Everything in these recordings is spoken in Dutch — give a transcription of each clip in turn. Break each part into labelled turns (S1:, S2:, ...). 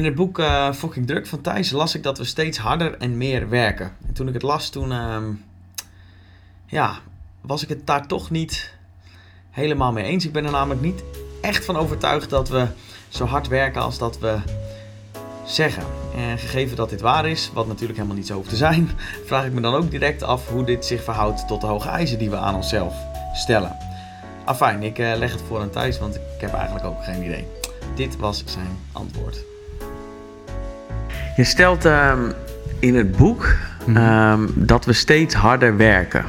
S1: In het boek uh, Fucking Druk van Thijs las ik dat we steeds harder en meer werken. En toen ik het las, toen ehm, ja, was ik het daar toch niet helemaal mee eens. Ik ben er namelijk niet echt van overtuigd dat we zo hard werken als dat we zeggen. En gegeven dat dit waar is, wat natuurlijk helemaal niet zo hoeft te zijn, vraag ik me dan ook direct af hoe dit zich verhoudt tot de hoge eisen die we aan onszelf stellen. Afijn, ik uh, leg het voor aan Thijs, want ik heb eigenlijk ook geen idee. Dit was zijn antwoord. Je stelt um, in het boek um, dat we steeds harder werken.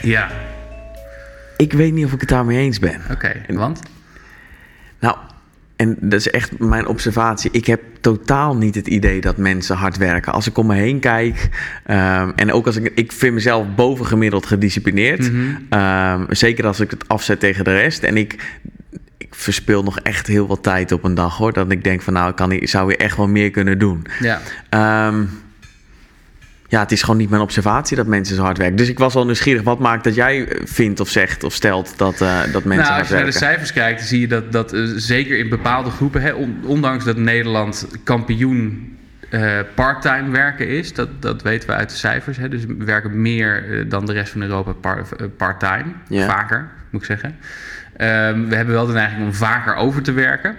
S2: Ja.
S1: Ik weet niet of ik het daarmee eens ben.
S2: Oké, want?
S1: Nou, en dat is echt mijn observatie. Ik heb totaal niet het idee dat mensen hard werken. Als ik om me heen kijk, um, en ook als ik, ik vind mezelf bovengemiddeld gedisciplineerd. Mm -hmm. zeker als ik het afzet tegen de rest. En ik, ik verspil nog echt heel veel tijd op een dag hoor. Dat ik denk van nou, ik kan, zou je echt wel meer kunnen doen.
S2: Ja.
S1: Um, ja, het is gewoon niet mijn observatie dat mensen zo hard werken. Dus ik was al nieuwsgierig. Wat maakt dat jij vindt of zegt of stelt dat, uh, dat mensen nou, hard werken?
S2: Als je naar de cijfers kijkt, dan zie je dat, dat uh, zeker in bepaalde groepen... Hè, ondanks dat Nederland kampioen uh, parttime werken is... Dat, dat weten we uit de cijfers. Hè, dus we werken meer dan de rest van Europa part, parttime. Ja. Vaker, moet ik zeggen. Ehm, we hebben wel de neiging om vaker over te werken.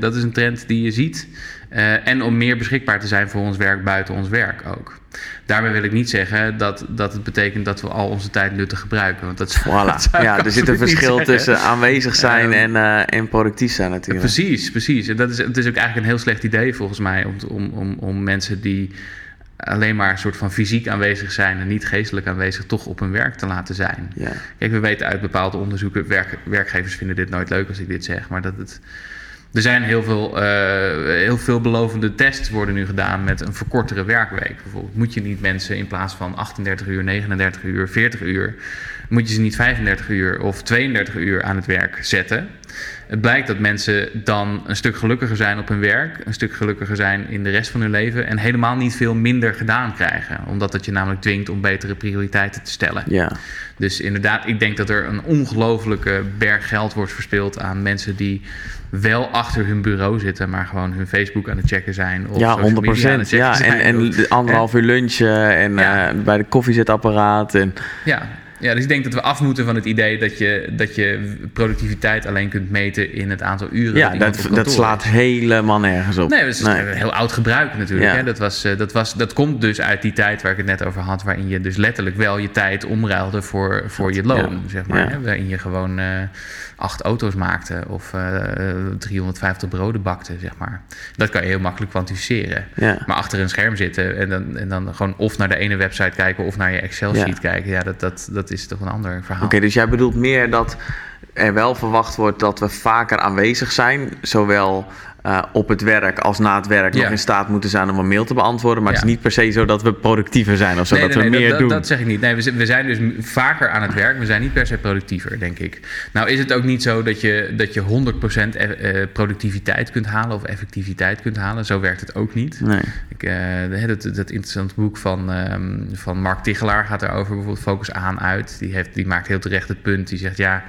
S2: dat is een trend die je ziet... Uh, en om meer beschikbaar te zijn voor ons werk buiten ons werk ook. Daarmee wil ik niet zeggen dat, dat het betekent dat we al onze tijd nuttig gebruiken. Want dat,
S1: voilà. dat ja, er zit een verschil tussen aanwezig zijn en, uh, en productief zijn natuurlijk.
S2: Precies, precies. En dat is, het is ook eigenlijk een heel slecht idee volgens mij om, om, om, om mensen die alleen maar een soort van fysiek aanwezig zijn en niet geestelijk aanwezig, toch op hun werk te laten zijn.
S1: Ja.
S2: Kijk, we weten uit bepaalde onderzoeken, werk, werkgevers vinden dit nooit leuk als ik dit zeg, maar dat het er zijn heel veel, uh, heel veel belovende tests worden nu gedaan met een verkortere werkweek. Bijvoorbeeld moet je niet mensen in plaats van 38 uur, 39 uur, 40 uur, moet je ze niet 35 uur of 32 uur aan het werk zetten. Het blijkt dat mensen dan een stuk gelukkiger zijn op hun werk, een stuk gelukkiger zijn in de rest van hun leven en helemaal niet veel minder gedaan krijgen. Omdat het je namelijk dwingt om betere prioriteiten te stellen.
S1: Ja.
S2: Dus inderdaad, ik denk dat er een ongelofelijke berg geld wordt verspild aan mensen die wel achter hun bureau zitten, maar gewoon hun Facebook aan het checken zijn. Of
S1: ja, 100 procent. Ja, en, en anderhalf uur lunchen en ja. uh, bij de koffiezetapparaat. En...
S2: Ja, ja, dus ik denk dat we af moeten van het idee dat je, dat je productiviteit alleen kunt meten in het aantal uren.
S1: Ja, dat, dat slaat is. helemaal nergens op.
S2: Nee, dat is nee. een heel oud gebruik natuurlijk. Ja. Hè? Dat, was, dat, was, dat komt dus uit die tijd waar ik het net over had, waarin je dus letterlijk wel je tijd omruilde voor, voor je loon, ja. zeg maar. Hè? Waarin je gewoon uh, acht auto's maakte of uh, 350 broden bakte, zeg maar. Dat kan je heel makkelijk kwantificeren. Maar achter een scherm zitten en dan, en dan gewoon of naar de ene website kijken of naar je Excel-sheet kijken, ja, dat, dat, dat is toch een ander verhaal.
S1: Oké, okay, dus jij bedoelt meer dat er wel verwacht wordt dat we vaker aanwezig zijn, zowel uh, op het werk als na het werk ja. nog in staat moeten zijn om een mail te beantwoorden. Maar ja. het is niet per se zo dat we productiever zijn of zo,
S2: nee,
S1: dat
S2: nee,
S1: we
S2: nee,
S1: meer
S2: dat,
S1: doen.
S2: Dat zeg ik niet. Nee, we, we, zijn dus vaker aan het werk. We zijn niet per se productiever, denk ik. Nou is het ook niet zo dat je, dat je 100% e uh, productiviteit kunt halen of effectiviteit kunt halen. Zo werkt het ook niet.
S1: Nee.
S2: Ik, uh, dat, dat interessante boek van, um, van Mark Tichelaar gaat erover bijvoorbeeld Focus aan uit. Die, heeft, die maakt heel terecht het punt. Die zegt ja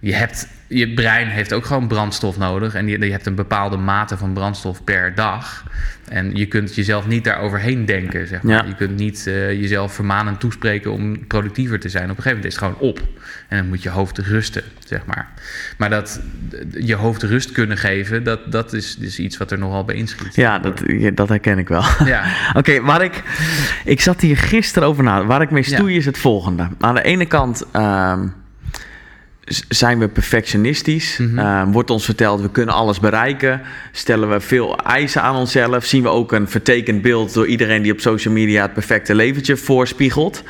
S2: je, hebt, je brein heeft ook gewoon brandstof nodig. En je, je, hebt een bepaalde mate van brandstof per dag. En je kunt jezelf niet daaroverheen denken. Zeg maar.
S1: Ja.
S2: Je kunt niet uh, jezelf vermanend toespreken om productiever te zijn. Op een gegeven moment is het gewoon op. En dan moet je hoofd rusten, zeg maar. Maar dat je hoofd rust kunnen geven, dat, dat is dus iets wat er nogal bij inschiet.
S1: Ja, dat, dat herken ik wel.
S2: Ja.
S1: Oké, okay, waar ik... Ik zat hier gisteren over na. Waar ik mee stoei ja. is het volgende. Aan de ene kant... Um, zijn we perfectionistisch?
S2: Mhm.
S1: Mm -hmm. uh, wordt ons verteld, we kunnen alles bereiken? Stellen we veel eisen aan onszelf? Zien we ook een vertekend beeld door iedereen die op social media het perfecte leventje voorspiegelt?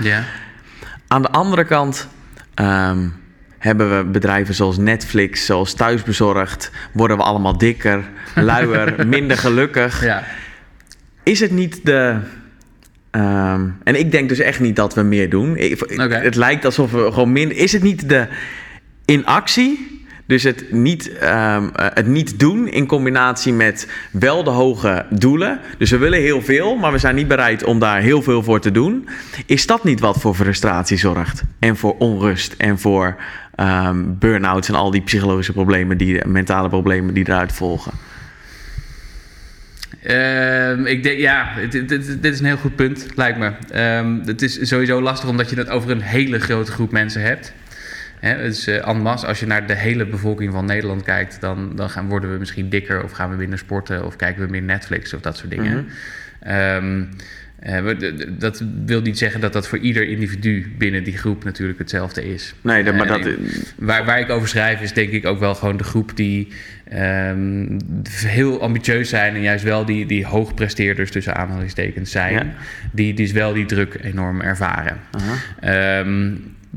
S1: Aan de andere kant um, hebben we bedrijven zoals Netflix, zoals Thuisbezorgd, worden we allemaal dikker, luier, minder gelukkig.
S2: Ja.
S1: Is het niet de um, en ik denk dus echt niet dat we meer doen. Ik,
S2: okay.
S1: Het lijkt alsof we gewoon minder. Is het niet de inactie? Dus het niet, um, het niet doen in combinatie met wel de hoge doelen. Dus we willen heel veel, maar we zijn niet bereid om daar heel veel voor te doen. Is dat niet wat voor frustratie zorgt? En voor onrust en voor um, burn-outs en al die psychologische problemen, die, mentale problemen die eruit volgen?
S2: Ehm, ik denk, ja, dit, dit, dit is een heel goed punt, lijkt me. Ehm, het is sowieso lastig omdat je het over een hele grote groep mensen hebt. Hè, dus uh, en masse, als je naar de hele bevolking van Nederland kijkt, dan, dan gaan, worden we misschien dikker of gaan we minder sporten of kijken we meer Netflix of dat soort dingen.
S1: Mhm.
S2: Ehm, eh, dat wil niet zeggen dat dat voor ieder individu binnen die groep natuurlijk hetzelfde is.
S1: Nee, dat, maar
S2: Eh,
S1: dat...
S2: Waar, waar ik over schrijf is denk ik ook wel gewoon de groep die ehm, heel ambitieus zijn en juist wel die, die hoogpresteerders tussen aanhalingstekens zijn.
S1: Ja.
S2: Die dus wel die druk enorm ervaren.
S1: Aha.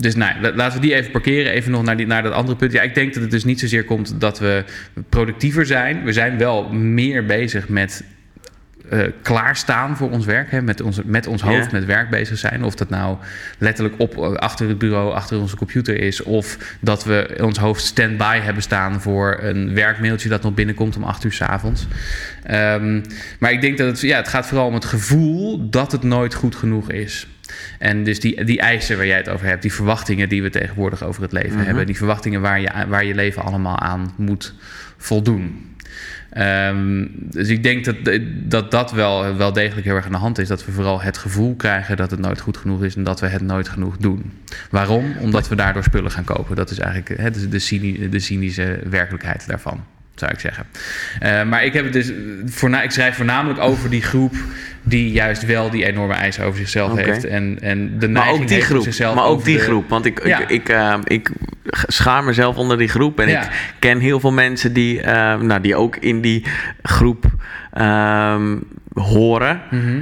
S2: Dus nou, la- laten we die even parkeren. Even nog naar, die, naar dat andere punt. Ja, ik denk dat het dus niet zozeer komt dat we productiever zijn. We zijn wel meer bezig met eh, klaarstaan voor ons werk. Hè? Met, ons, met ons hoofd met werk bezig zijn. Of dat nou letterlijk op, achter het bureau, achter onze computer is. Of dat we ons hoofd stand-by hebben staan voor een werkmailtje dat nog binnenkomt om acht uur s avonds. Ehm, maar ik denk dat het, ja, het gaat vooral om het gevoel dat het nooit goed genoeg is. En dus die, die eisen waar jij het over hebt, die verwachtingen die we tegenwoordig over het leven
S1: Mhm.
S2: hebben, die verwachtingen waar je, waar je leven allemaal aan moet voldoen. Ehm, dus ik denk dat dat, dat wel, wel degelijk heel erg aan de hand is. Dat we vooral het gevoel krijgen dat het nooit goed genoeg is en dat we het nooit genoeg doen. Waarom? Omdat we daardoor spullen gaan kopen. Dat is eigenlijk hè, de, de, cyni- de cynische werkelijkheid daarvan, zou ik zeggen. Eh, maar ik, heb het dus voorna- ik schrijf voornamelijk over die groep die juist wel die enorme eisen over zichzelf heeft. En, en de
S1: Maar ook die groep.
S2: zichzelf
S1: Maar ook die
S2: de-
S1: groep. Want ik,
S2: Ja.
S1: ik, ik, eh, ik schaar mezelf onder die groep. En
S2: Ja.
S1: ik ken heel veel mensen die, eh, nou, die ook in die groep ehm, horen.
S2: Mhm.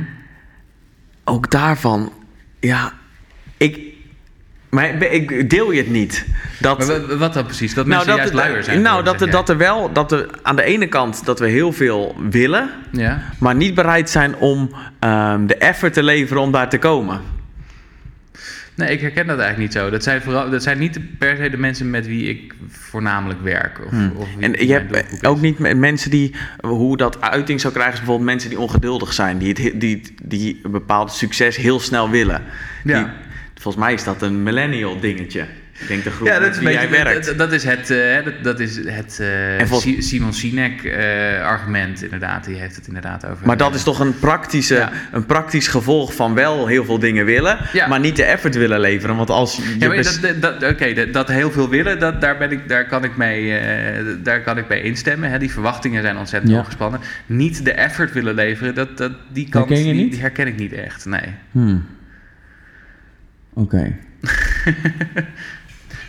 S1: Ook daarvan, ja, ik. Maar ik deel je het niet. Dat,
S2: Maar wat dan precies? Dat mensen juist luier zijn.
S1: Nou, dat, er- dat er wel, dat er aan de ene kant dat we heel veel willen.
S2: Ja?
S1: maar niet bereid zijn om ehm, de effort te leveren om daar te komen.
S2: Nee, ik herken dat eigenlijk niet zo. Dat zijn, vooral, dat zijn niet per se de mensen met wie ik voornamelijk werk. Of, of wie
S1: En je hebt ook niet met mensen die, hoe dat uiting zou krijgen, is bijvoorbeeld mensen die ongeduldig zijn, die, het, he- die, die een bepaald succes heel snel willen.
S2: Ja.
S1: Die- volgens mij is dat een millennial dingetje. Ik denk de groep
S2: Ja, dat
S1: met
S2: is, een
S1: wie
S2: beetje,
S1: jij werkt.
S2: dat, dat is het, eh, dat, dat is het eh,
S1: En vol-
S2: Si- Simon Sinek eh, argument inderdaad. Die heeft het inderdaad over.
S1: maar dat is toch een, praktische,
S2: Ja.
S1: een praktisch gevolg van wel heel veel dingen willen,
S2: Ja.
S1: maar niet de effort willen leveren. Want als je
S2: Ja, maar
S1: bes-
S2: dat, dat, dat- oké, dat, dat heel veel willen, dat, daar, ben ik, daar, kan ik mee, eh, daar kan ik mee instemmen. Hè. Die verwachtingen zijn ontzettend
S3: Ja.
S2: hoog gespannen. Niet de effort willen leveren, dat, dat, die kant
S3: Herken
S2: die herken ik niet echt. Nee.
S3: Hmm. Oké.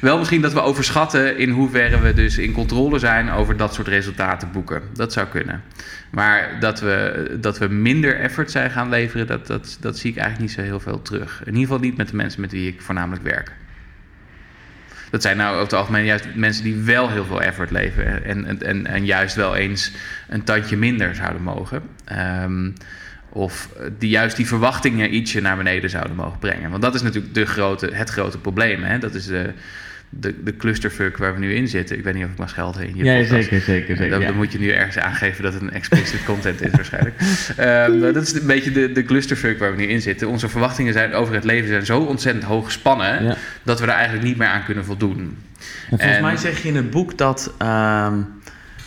S2: Wel misschien dat we overschatten in hoeverre we dus in controle zijn over dat soort resultaten boeken. Dat zou kunnen. Maar dat we, dat we minder effort zijn gaan leveren, dat, dat, dat zie ik eigenlijk niet zo heel veel terug. In ieder geval niet met de mensen met wie ik voornamelijk werk. Dat zijn nou over het algemeen juist mensen die wel heel veel effort leveren. En, en, en, en juist wel eens een tandje minder zouden mogen. Ehm, of die juist die verwachtingen ietsje naar beneden zouden mogen brengen. Want dat is natuurlijk de grote, het grote probleem. Hè? Dat is de, de, de clusterfuck waar we nu in zitten. Ik weet niet of ik mag schelden in je
S3: Ja,
S2: podcast.
S3: zeker, zeker, zeker.
S2: Dan,
S3: ja.
S2: dan moet je nu ergens aangeven dat het een explicit content is waarschijnlijk. Ehm, dat is een beetje de, de clusterfuck waar we nu in zitten. Onze verwachtingen zijn, over het leven zijn zo ontzettend hoog gespannen...
S3: Ja.
S2: dat we daar eigenlijk niet meer aan kunnen voldoen.
S3: En
S1: Volgens
S2: En-
S1: mij zeg je in het boek dat ehm,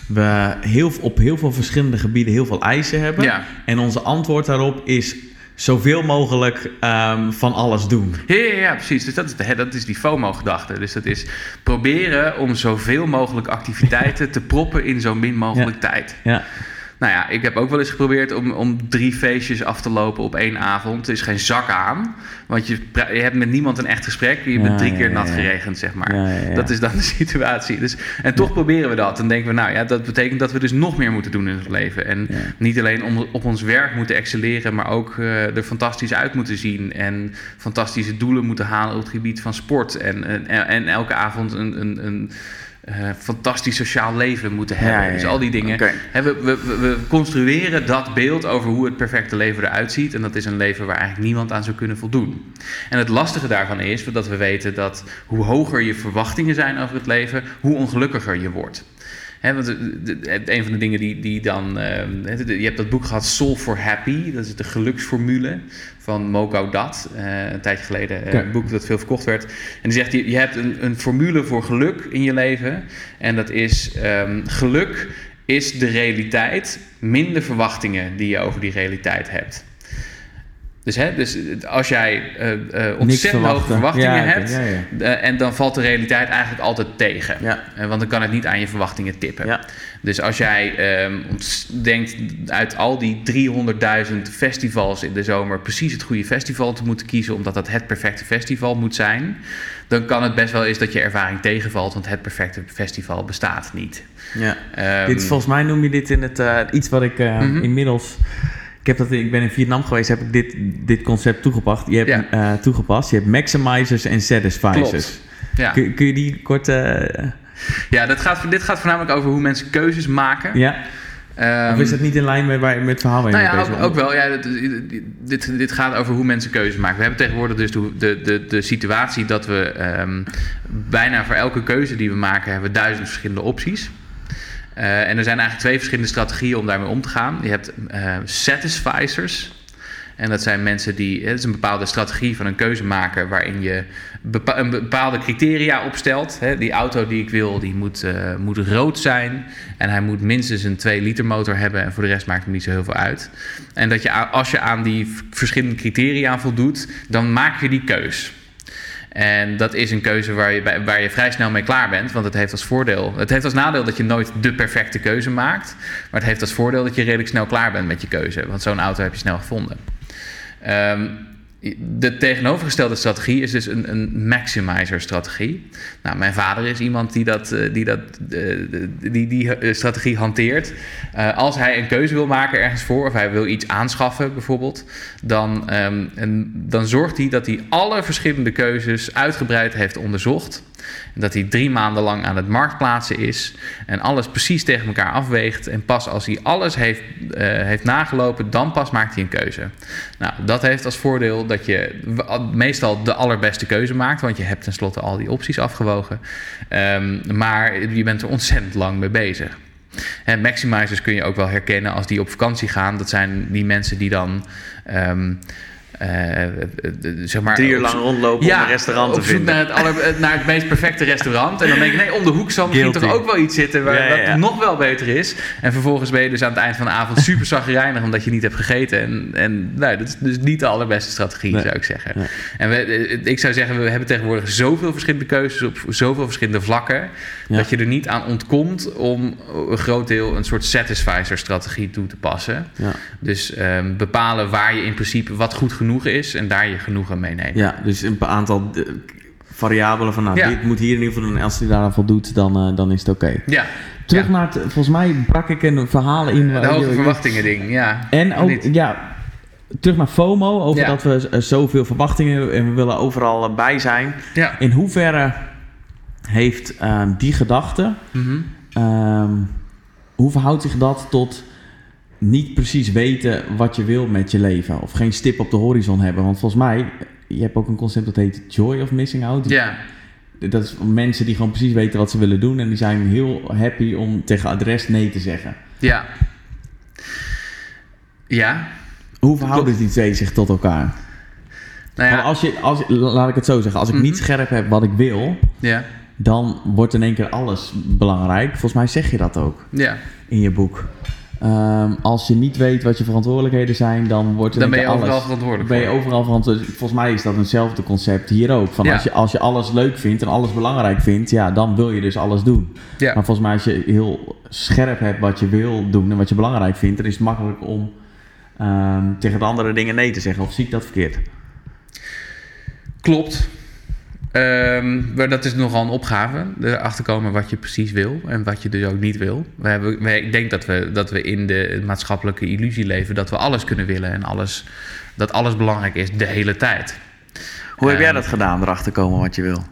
S1: we heel, op heel veel verschillende gebieden heel veel eisen hebben.
S2: Ja.
S1: En onze antwoord daarop is zoveel mogelijk ehm, van alles doen.
S2: Ja, ja, ja, precies. Dus dat is, de, dat is die FOMO-gedachte. Dus dat is proberen om zoveel mogelijk activiteiten te proppen in zo min mogelijk tijd.
S1: Ja.
S2: Nou ja, ik heb ook wel eens geprobeerd om, om drie feestjes af te lopen op één avond. Er is geen zak aan. Want je, je hebt met niemand een echt gesprek. Je
S1: Ja,
S2: bent drie
S1: ja,
S2: keer nat geregend, zeg maar. Dat is dan de situatie. Dus, en toch proberen we dat. Dan denken we, nou ja, dat betekent dat we dus nog meer moeten doen in het leven. En niet alleen om, op ons werk moeten excelleren, maar ook eh, er fantastisch uit moeten zien. En fantastische doelen moeten halen op het gebied van sport. En, en, en elke avond een, een, een eh, fantastisch sociaal leven moeten hebben.
S1: Ja, ja, ja.
S2: Dus al die dingen. We, we- we construeren dat beeld over hoe het perfecte leven eruit ziet. En dat is een leven waar eigenlijk niemand aan zou kunnen voldoen. En het lastige daarvan is dat we weten dat hoe hoger je verwachtingen zijn over het leven, hoe ongelukkiger je wordt. Hè, want een van de dingen die, die dan. ehm, je hebt dat boek gehad, Solve for Happy. Dat is de geluksformule van Mo Gaudat. eh, een tijdje geleden. eh. Een boek dat veel verkocht werd. En die zegt: je, je hebt een, een formule voor geluk in je leven. En dat is ehm, geluk is de realiteit minder verwachtingen die je over die realiteit hebt. Dus, hè, dus als jij uh, uh, ontzettend hoge verwachtingen
S1: Ja,
S2: hebt,
S1: ja, ja.
S2: eh, en dan valt de realiteit eigenlijk altijd tegen.
S1: Ja.
S2: Eh, want dan kan het niet aan je verwachtingen tippen.
S1: Ja.
S2: Dus als jij ehm, denkt uit al die 300.000 festivals in de zomer precies het goede festival te moeten kiezen, omdat dat het perfecte festival moet zijn, dan kan het best wel eens dat je ervaring tegenvalt, want het perfecte festival bestaat niet.
S1: Ja.
S2: Ehm,
S1: dit, volgens mij noem je dit in het eh, iets wat ik eh,
S2: Mhm.
S1: inmiddels. Ik, heb dat, ik ben in Vietnam geweest, heb ik dit, dit concept toegepast. Je hebt,
S2: Ja.
S1: eh, toegepast. Je hebt maximizers en satisficers.
S2: Klopt. Ja,
S1: Kun, kun je die kort. eh,
S2: ja dat gaat, dit gaat voornamelijk over hoe mensen keuzes maken.
S1: ja?
S2: Ehm,
S1: of is dat niet in lijn met, met het verhaal waar je
S2: Nou ja, ook, wel. Ja, dit, dit, dit gaat over hoe mensen keuzes maken. We hebben tegenwoordig dus de, de, de, de situatie dat we ehm, bijna voor elke keuze die we maken hebben we duizend verschillende opties. Eh, en er zijn eigenlijk twee verschillende strategieën om daarmee om te gaan. Je hebt eh satisficers. En dat zijn mensen die. Het is een bepaalde strategie van een keuze maken. waarin je een bepaalde criteria opstelt. Hè, die auto die ik wil, die moet, eh, moet rood zijn. En hij moet minstens een 2 liter motor hebben. En voor de rest maakt het niet zo heel veel uit. En dat je als je aan die verschillende criteria voldoet, dan maak je die keus. En dat is een keuze waar je, waar je vrij snel mee klaar bent. Want het heeft als voordeel. Het heeft als nadeel dat je nooit de perfecte keuze maakt. Maar het heeft als voordeel dat je redelijk snel klaar bent met je keuze. Want zo'n auto heb je snel gevonden. Ehm, de tegenovergestelde strategie is dus een, een maximizer-strategie. Nou, mijn vader is iemand die dat, eh, die, dat, eh, die, die eh, strategie hanteert. Als hij een keuze wil maken ergens voor, of hij wil iets aanschaffen bijvoorbeeld, dan, ehm, dan zorgt hij dat hij alle verschillende keuzes uitgebreid heeft onderzocht. Dat hij drie maanden lang aan het marktplaatsen is en alles precies tegen elkaar afweegt. En pas als hij alles heeft, eh, heeft nagelopen, dan pas maakt hij een keuze. Nou, dat heeft als voordeel dat je meestal de allerbeste keuze maakt, want je hebt tenslotte al die opties afgewogen. Ehm, maar je bent er ontzettend lang mee bezig. En maximizers kun je ook wel herkennen als die op vakantie gaan. Dat zijn die mensen die dan. ehm, eh, eh, eh, zeg maar,
S1: Drie uur lang rondlopen om een restaurant te
S2: op zoek
S1: vinden.
S2: Naar het, aller, eh, naar het meest perfecte restaurant. En dan denk ik, nee, om de hoek zal misschien
S1: Guilty.
S2: toch ook wel iets zitten waar,
S1: Ja, ja, ja.
S2: wat nog wel beter is. En vervolgens ben je dus aan het eind van de avond super zagrijnig omdat je niet hebt gegeten. En, en nou, dat is dus niet de allerbeste strategie,
S1: Nee.
S2: zou ik zeggen.
S1: Nee.
S2: En we, eh, ik zou zeggen, we hebben tegenwoordig zoveel verschillende keuzes op zoveel verschillende vlakken.
S1: Ja.
S2: Dat je er niet aan ontkomt om een groot deel een soort satisficer-strategie toe te passen.
S1: Ja.
S2: Dus ehm, bepalen waar je in principe wat goed genoeg is en daar je genoegen mee neemt.
S1: ja, dus een aantal eh, variabelen van nou,
S2: Ja.
S1: dit moet hier in ieder geval doen. En als hij daar aan voldoet, dan, eh, dan is het oké.
S2: Ja,
S1: Terug
S2: Ja.
S1: naar het, volgens mij brak ik een verhaal in.
S2: de hoge
S1: je-
S2: verwachtingen ding, ja.
S1: En ook,
S2: Niet.
S1: ja, terug naar FOMO, over
S2: Ja.
S1: dat we eh, zoveel verwachtingen en we willen overal bij zijn.
S2: Ja.
S1: In hoeverre heeft ehm, die gedachte,
S2: Mhm.
S1: ehm, hoe verhoudt zich dat tot niet precies weten wat je wil met je leven? Of geen stip op de horizon hebben? Want volgens mij, je hebt ook een concept dat heet Joy of Missing Out.
S2: Ja,
S1: Dat is mensen die gewoon precies weten wat ze willen doen en die zijn heel happy om tegen de rest nee te zeggen.
S2: ja. Ja,
S1: Hoe verhouden die twee zich tot elkaar?
S2: nou ja.
S1: als je, als, laat ik het zo zeggen, als ik
S2: Mhm.
S1: niet scherp heb wat ik wil,
S2: Ja,
S1: dan wordt in één keer alles belangrijk. Volgens mij zeg je dat ook
S2: ja.
S1: in je boek. Ehm, als je niet weet wat je verantwoordelijkheden zijn, dan wordt
S2: Dan ben je overal verantwoordelijk
S1: Ben je overal verantwoordelijk. Volgens mij is dat eenzelfde concept hier ook. Van
S2: Ja.
S1: als, je, als je alles leuk vindt en alles belangrijk vindt, ja, dan wil je dus alles doen.
S2: Ja.
S1: Maar volgens mij als je heel scherp hebt wat je wil doen en wat je belangrijk vindt, dan is het makkelijk om ehm, tegen de andere dingen nee te zeggen. Of zie ik dat verkeerd?
S2: Klopt. Ehm, maar dat is nogal een opgave. Erachter komen wat je precies wil en wat je dus ook niet wil. We hebben, we, ik denk dat we, dat we in de maatschappelijke illusie leven dat we alles kunnen willen en alles, dat alles belangrijk is de hele tijd.
S1: Hoe heb jij
S2: Ehm,
S1: dat gedaan, erachter komen wat je wil?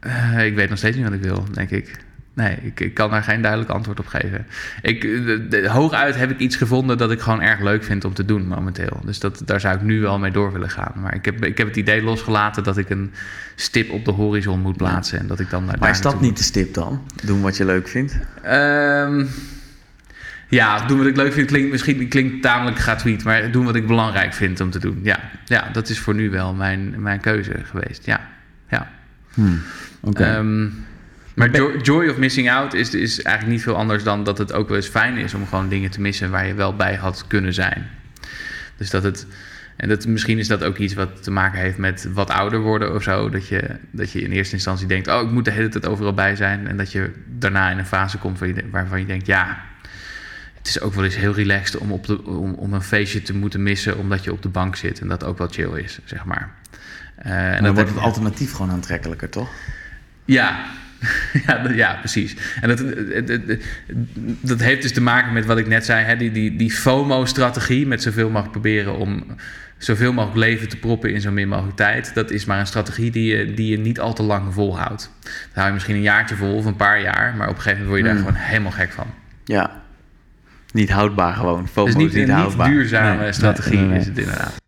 S2: Eh, ik weet nog steeds niet wat ik wil, denk ik. Nee, ik, ik kan daar geen duidelijk antwoord op geven. Ik, de, de- hooguit heb ik iets gevonden dat ik gewoon erg leuk vind om te doen momenteel. Dus dat, daar zou ik nu wel mee door willen gaan. Maar ik heb, ik heb het idee losgelaten dat ik een stip op de horizon moet plaatsen. En dat ik dan daar
S1: Maar is dat niet de stip dan? Doen wat je leuk vindt?
S2: Ehm, ja, doen wat ik leuk vind klinkt misschien klinkt tamelijk gratuit. Maar doen wat ik belangrijk vind om te doen. Ja, ja dat is voor nu wel mijn, mijn keuze geweest. Ja, ja.
S1: Hmm. Oké.
S2: Ehm, Maar joy, joy of missing out is, is eigenlijk niet veel anders dan dat het ook wel eens fijn is om gewoon dingen te missen waar je wel bij had kunnen zijn. Dus dat het. En dat, misschien is dat ook iets wat te maken heeft met wat ouder worden of zo. Dat je, dat je in eerste instantie denkt: Oh, ik moet de hele tijd overal bij zijn. En dat je daarna in een fase komt je, waarvan je denkt: Ja, het is ook wel eens heel relaxed om, op de, om, om een feestje te moeten missen. omdat je op de bank zit. En dat ook wel chill is, zeg maar. Eh, en
S3: dan wordt het alternatief gewoon aantrekkelijker, toch?
S2: ja. Ja, dat- ja, precies. En dat, het- het- het- dat heeft dus te maken met wat ik net zei, hè, die, die, die FOMO-strategie, met zoveel mogelijk proberen om zoveel mogelijk leven te proppen in zo min mogelijk tijd. Dat is maar een strategie die je, die je niet al te lang volhoudt. Dan hou je misschien een jaartje vol of een paar jaar, maar op een gegeven moment word je daar
S3: Mm.
S2: gewoon helemaal gek van.
S3: Ja. Niet houdbaar gewoon. FOMO
S2: Dus niet,
S3: is niet
S2: een niet duurzame
S3: Nee,
S2: strategie
S3: nee, nee, nee.
S2: is het inderdaad.